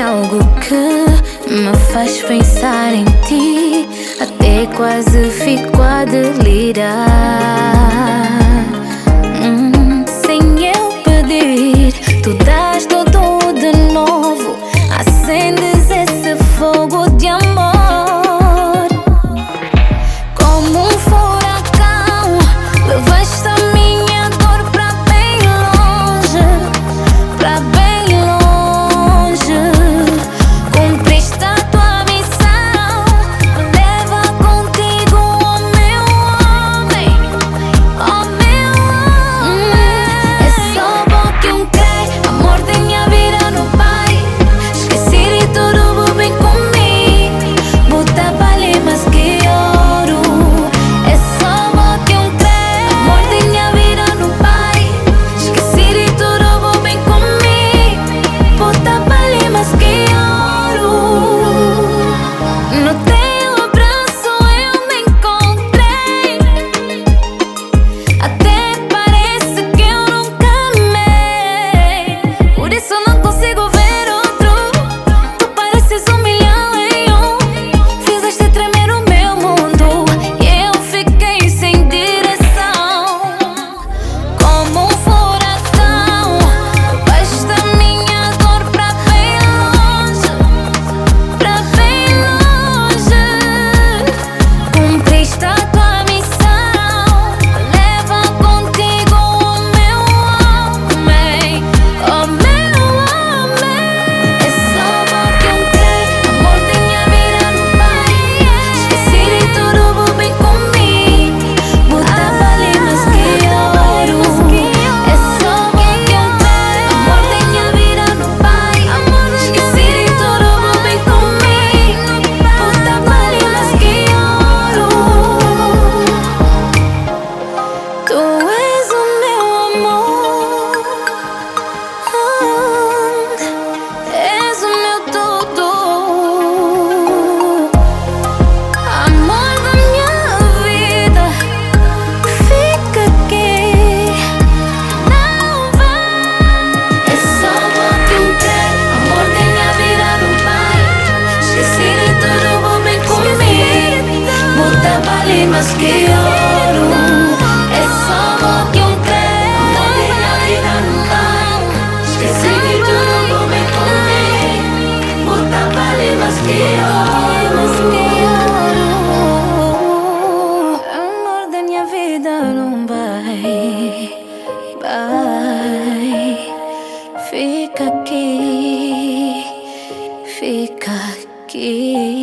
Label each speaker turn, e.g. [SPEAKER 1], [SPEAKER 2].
[SPEAKER 1] É algo que me faz pensar em ti. Até quase fico a delirar.
[SPEAKER 2] Más que solo que No tiene vida no Puta vale más que oro.
[SPEAKER 1] Amor da minha vida não vai Vai Fica aqui Fica aqui